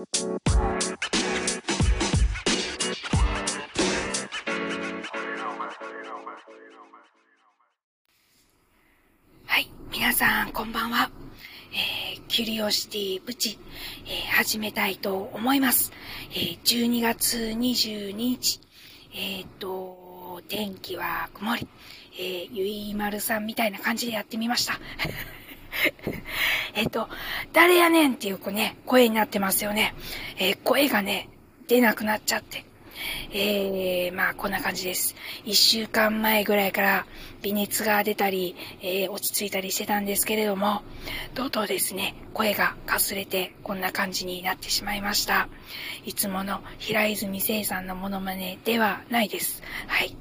はい、皆さんこんばんは。えー、キュリオシティプチ、えー、始めたいと思います。えー、12月22日、えっ、と、天気は曇り、えー、ゆいまるさんみたいな感じでやってみました。えっと、誰やねんっていう子ね、声になってますよね。えー、声がね、出なくなっちゃって。えー、まあこんな感じです。一週間前ぐらいから微熱が出たり、えー、落ち着いたりしてたんですけれども、とうとうですね、声がかすれてこんな感じになってしまいました。いつもの平泉聖さんのモノマネではないです。はい。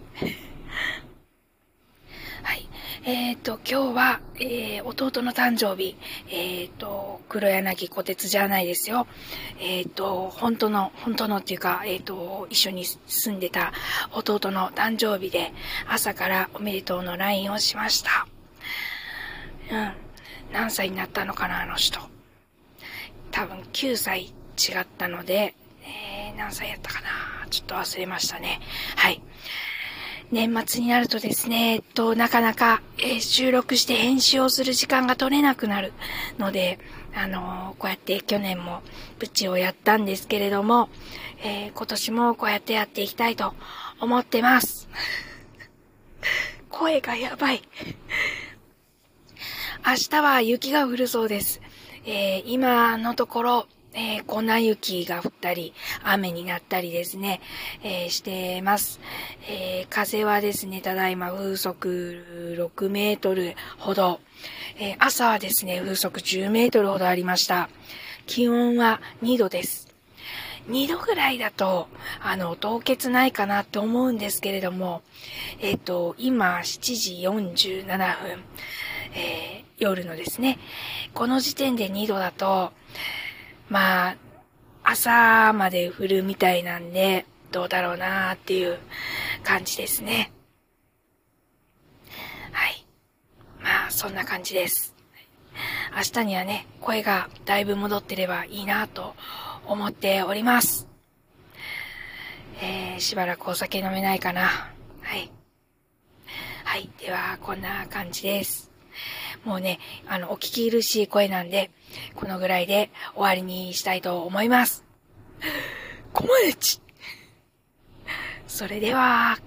えっ、ー、と、今日は、えー、弟の誕生日、えっ、ー、と、黒柳小鉄じゃないですよ。えっ、と、本当の、本当のっていうか、えっ、と、一緒に住んでた弟の誕生日で、朝からおめでとうの LINE をしました。うん。何歳になったのかな、あの人。多分9歳違ったので、えー、何歳やったかなちょっと忘れましたね。はい。年末になるとですね、えっと、なかなか、えー、収録して編集をする時間が取れなくなるので、あのー、こうやって去年もプチをやったんですけれども、えー、今年もこうやってやっていきたいと思ってます。声がやばい。明日は雪が降るそうです。え今のところ、えー、粉雪が降ったり、雨になったりですね、えー、してます。えー、風はですね、ただいま風速6メートルほど、え朝はですね、風速10メートルほどありました。気温は2度です。2度ぐらいだと、あの、凍結ないかなって思うんですけれども、えっ、と、今7時47分、え夜のですね、この時点で2度だと、まあ、朝まで降るみたいなんで、どうだろうなーっていう感じですね。はい。まあ、そんな感じです。明日にはね、声がだいぶ戻ってればいいなと思っております。えー、しばらくお酒飲めないかな。はい。はい。では、こんな感じです。もうね、あの、お聞き苦しい声なんで、このぐらいで終わりにしたいと思います。コマネチそれでは、